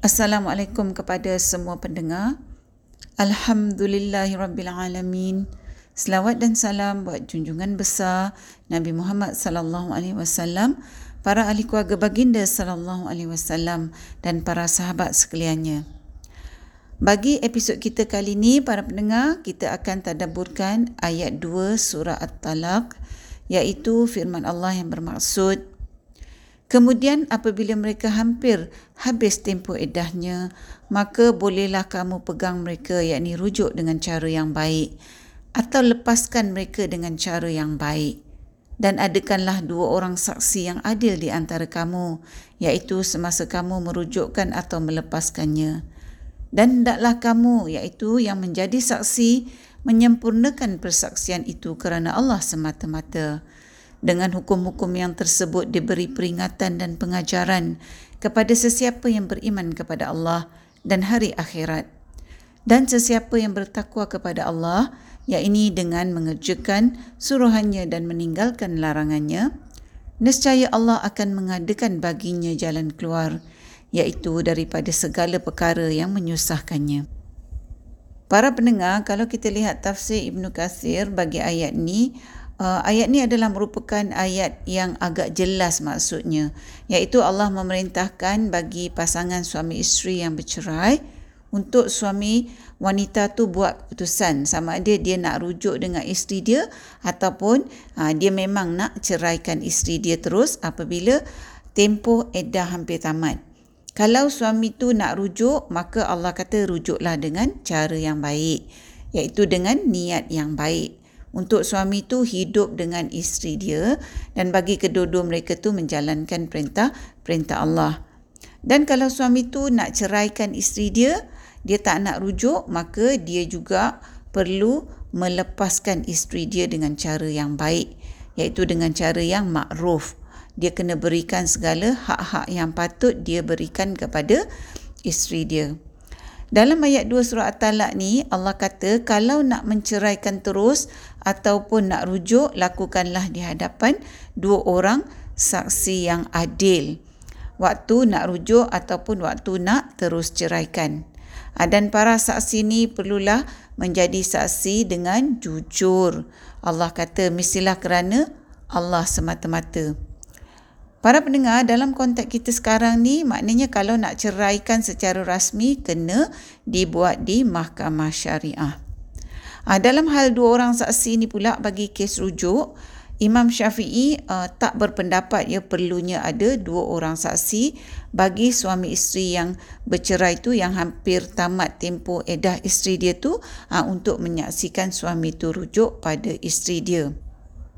Assalamualaikum kepada semua pendengar. Alhamdulillahirabbilalamin. Selawat dan salam buat junjungan besar Nabi Muhammad sallallahu alaihi wasallam, para ahli keluarga baginda sallallahu alaihi wasallam dan para sahabat sekaliannya. Bagi episod kita kali ini para pendengar, kita akan tadabburkan ayat 2 surah At-Talaq iaitu firman Allah yang bermaksud Kemudian apabila mereka hampir habis tempoh idahnya, maka bolehlah kamu pegang mereka yakni rujuk dengan cara yang baik atau lepaskan mereka dengan cara yang baik. Dan adakanlah dua orang saksi yang adil di antara kamu, iaitu semasa kamu merujukkan atau melepaskannya. Dan hendaklah kamu, iaitu yang menjadi saksi, menyempurnakan persaksian itu kerana Allah semata-mata dengan hukum-hukum yang tersebut diberi peringatan dan pengajaran kepada sesiapa yang beriman kepada Allah dan hari akhirat. Dan sesiapa yang bertakwa kepada Allah yakni dengan mengerjakan suruhannya dan meninggalkan larangannya nescaya Allah akan mengadakan baginya jalan keluar iaitu daripada segala perkara yang menyusahkannya. Para pendengar, kalau kita lihat tafsir Ibnu Kathir bagi ayat ini, Uh, ayat ni adalah merupakan ayat yang agak jelas maksudnya. Iaitu Allah memerintahkan bagi pasangan suami isteri yang bercerai untuk suami wanita tu buat keputusan. Sama ada dia nak rujuk dengan isteri dia ataupun uh, dia memang nak ceraikan isteri dia terus apabila tempoh iddah hampir tamat. Kalau suami tu nak rujuk maka Allah kata rujuklah dengan cara yang baik iaitu dengan niat yang baik untuk suami tu hidup dengan isteri dia dan bagi kedua-dua mereka tu menjalankan perintah perintah Allah. Dan kalau suami tu nak ceraikan isteri dia, dia tak nak rujuk, maka dia juga perlu melepaskan isteri dia dengan cara yang baik, iaitu dengan cara yang makruf. Dia kena berikan segala hak-hak yang patut dia berikan kepada isteri dia. Dalam ayat 2 surah At-Talaq ni Allah kata kalau nak menceraikan terus ataupun nak rujuk lakukanlah di hadapan dua orang saksi yang adil. Waktu nak rujuk ataupun waktu nak terus ceraikan. Ah, dan para saksi ni perlulah menjadi saksi dengan jujur. Allah kata mestilah kerana Allah semata-mata. Para pendengar, dalam konteks kita sekarang ni, maknanya kalau nak ceraikan secara rasmi, kena dibuat di mahkamah syariah. Ha, dalam hal dua orang saksi ni pula bagi kes rujuk, Imam Syafi'i uh, tak berpendapat ya perlunya ada dua orang saksi bagi suami isteri yang bercerai tu yang hampir tamat tempoh edah isteri dia tu uh, untuk menyaksikan suami tu rujuk pada isteri dia.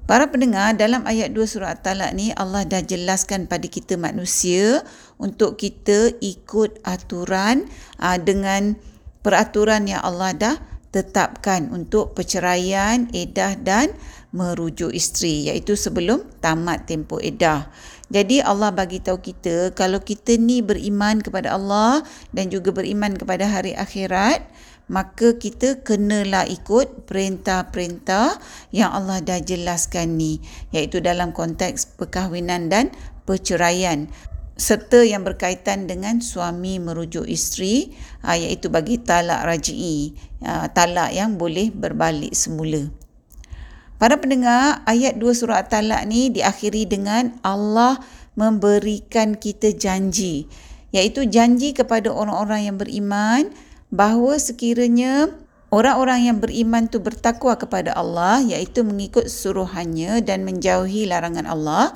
Para pendengar, dalam ayat 2 surah At-Talaq ni Allah dah jelaskan pada kita manusia untuk kita ikut aturan aa, dengan peraturan yang Allah dah tetapkan untuk perceraian, edah dan merujuk isteri iaitu sebelum tamat tempoh edah. Jadi Allah bagi tahu kita kalau kita ni beriman kepada Allah dan juga beriman kepada hari akhirat, maka kita kenalah ikut perintah-perintah yang Allah dah jelaskan ni iaitu dalam konteks perkahwinan dan perceraian serta yang berkaitan dengan suami merujuk isteri ah, iaitu bagi talak raj'i ah, talak yang boleh berbalik semula. Para pendengar, ayat 2 surah At-Talaq ni diakhiri dengan Allah memberikan kita janji, iaitu janji kepada orang-orang yang beriman bahawa sekiranya orang-orang yang beriman tu bertakwa kepada Allah iaitu mengikut suruhannya dan menjauhi larangan Allah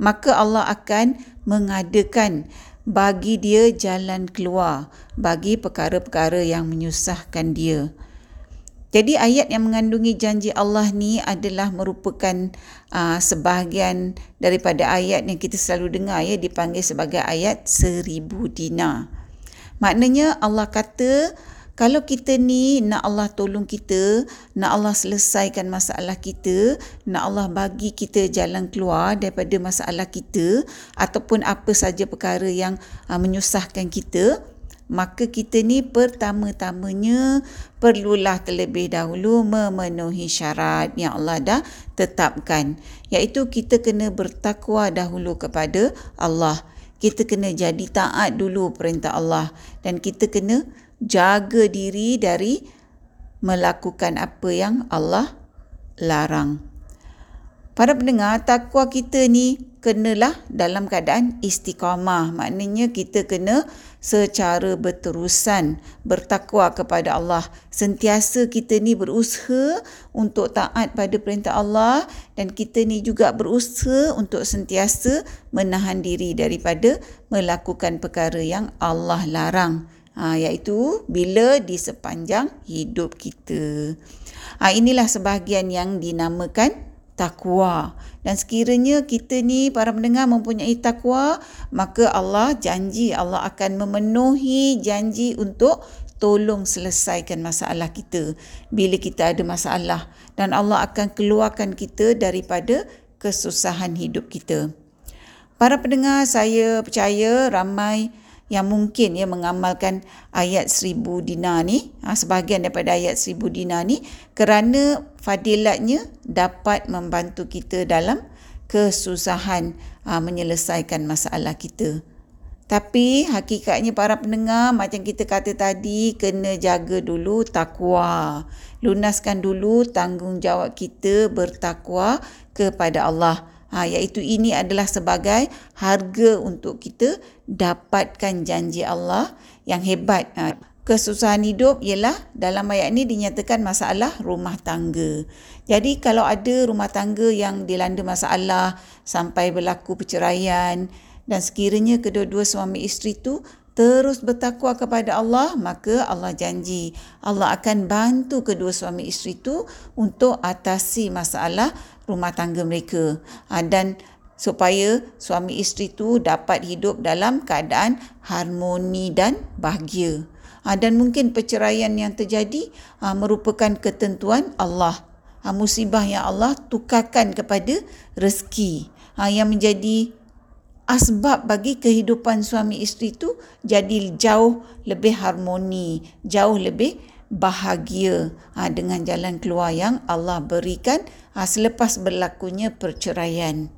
maka Allah akan mengadakan bagi dia jalan keluar bagi perkara-perkara yang menyusahkan dia. Jadi ayat yang mengandungi janji Allah ni adalah merupakan uh, sebahagian daripada ayat yang kita selalu dengar ya dipanggil sebagai ayat seribu dinar. Maknanya Allah kata kalau kita ni nak Allah tolong kita, nak Allah selesaikan masalah kita, nak Allah bagi kita jalan keluar daripada masalah kita ataupun apa saja perkara yang uh, menyusahkan kita, maka kita ni pertama-tamanya perlulah terlebih dahulu memenuhi syarat yang Allah dah tetapkan, iaitu kita kena bertakwa dahulu kepada Allah kita kena jadi taat dulu perintah Allah dan kita kena jaga diri dari melakukan apa yang Allah larang. Para pendengar, takwa kita ni kenalah dalam keadaan istiqamah. Maknanya kita kena secara berterusan bertakwa kepada Allah. Sentiasa kita ni berusaha untuk taat pada perintah Allah dan kita ni juga berusaha untuk sentiasa menahan diri daripada melakukan perkara yang Allah larang. Ha, iaitu bila di sepanjang hidup kita. Ha, inilah sebahagian yang dinamakan takwa. Dan sekiranya kita ni para pendengar mempunyai takwa, maka Allah janji Allah akan memenuhi janji untuk tolong selesaikan masalah kita bila kita ada masalah dan Allah akan keluarkan kita daripada kesusahan hidup kita. Para pendengar, saya percaya ramai yang mungkin ya mengamalkan ayat seribu dinar ni ha, sebahagian daripada ayat seribu dinar ni kerana fadilatnya dapat membantu kita dalam kesusahan ha, menyelesaikan masalah kita. Tapi hakikatnya para pendengar macam kita kata tadi kena jaga dulu takwa. Lunaskan dulu tanggungjawab kita bertakwa kepada Allah ha, iaitu ini adalah sebagai harga untuk kita dapatkan janji Allah yang hebat. Ha, kesusahan hidup ialah dalam ayat ini dinyatakan masalah rumah tangga. Jadi kalau ada rumah tangga yang dilanda masalah sampai berlaku perceraian dan sekiranya kedua-dua suami isteri itu terus bertakwa kepada Allah, maka Allah janji Allah akan bantu kedua suami isteri itu untuk atasi masalah rumah tangga mereka. Ha, dan supaya suami isteri itu dapat hidup dalam keadaan harmoni dan bahagia. Ha, dan mungkin perceraian yang terjadi ha, merupakan ketentuan Allah. Ha, musibah yang Allah tukarkan kepada rezeki ha, yang menjadi asbab bagi kehidupan suami isteri itu jadi jauh lebih harmoni, jauh lebih bahagia. Ha, dengan jalan keluar yang Allah berikan ha, selepas berlakunya perceraian.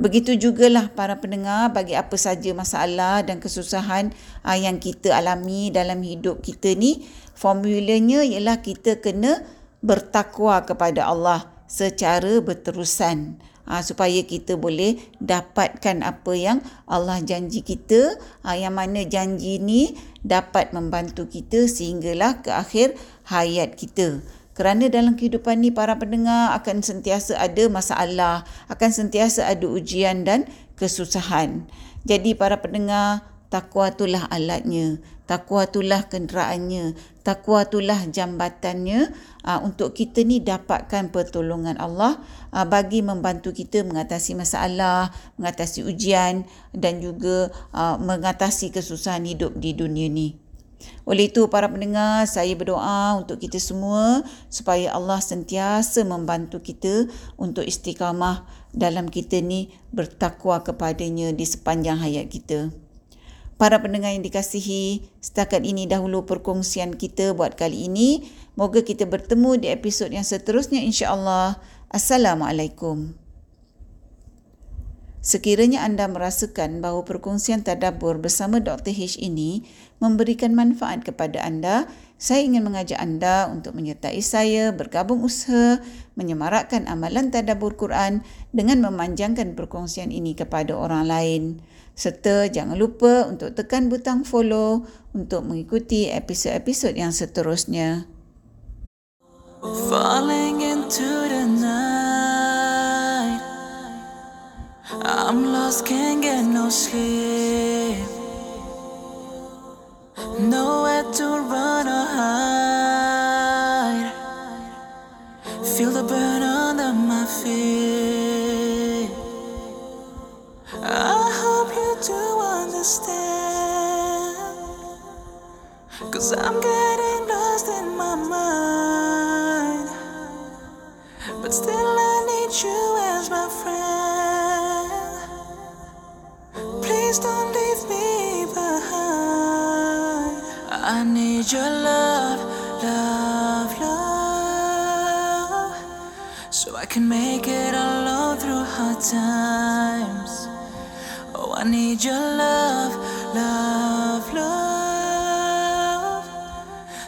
Begitu jugalah para pendengar bagi apa saja masalah dan kesusahan ha, yang kita alami dalam hidup kita ni, formulanya ialah kita kena bertakwa kepada Allah secara berterusan ha, supaya kita boleh dapatkan apa yang Allah janji kita. Ha, yang mana janji ni dapat membantu kita sehinggalah ke akhir hayat kita. Kerana dalam kehidupan ni para pendengar akan sentiasa ada masalah akan sentiasa ada ujian dan kesusahan. Jadi para pendengar takwa itulah alatnya takwa itulah kenderaannya takwa itulah jambatannya uh, untuk kita ni dapatkan pertolongan Allah uh, bagi membantu kita mengatasi masalah, mengatasi ujian dan juga uh, mengatasi kesusahan hidup di dunia ni. Oleh itu para pendengar, saya berdoa untuk kita semua supaya Allah sentiasa membantu kita untuk istiqamah dalam kita ni bertakwa kepadanya di sepanjang hayat kita. Para pendengar yang dikasihi, setakat ini dahulu perkongsian kita buat kali ini. Moga kita bertemu di episod yang seterusnya insya-Allah. Assalamualaikum. Sekiranya anda merasakan bahawa perkongsian tadabbur bersama Dr. H ini memberikan manfaat kepada anda, saya ingin mengajak anda untuk menyertai saya bergabung usaha menyemarakkan amalan tadabbur Quran dengan memanjangkan perkongsian ini kepada orang lain. Serta jangan lupa untuk tekan butang follow untuk mengikuti episod-episod yang seterusnya. Falling into the night I'm lost, can't get no sleep Cause I'm getting lost in my mind. But still I need you as my friend. Please don't leave me behind. I need your love, love, love. So I can make it alone through hard times need your love, love, love.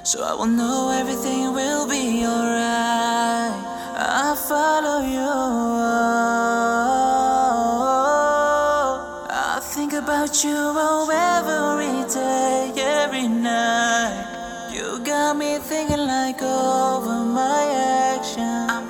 So I will know everything will be alright. I follow you. I think about you oh, every day, every night. You got me thinking like over my action. I'm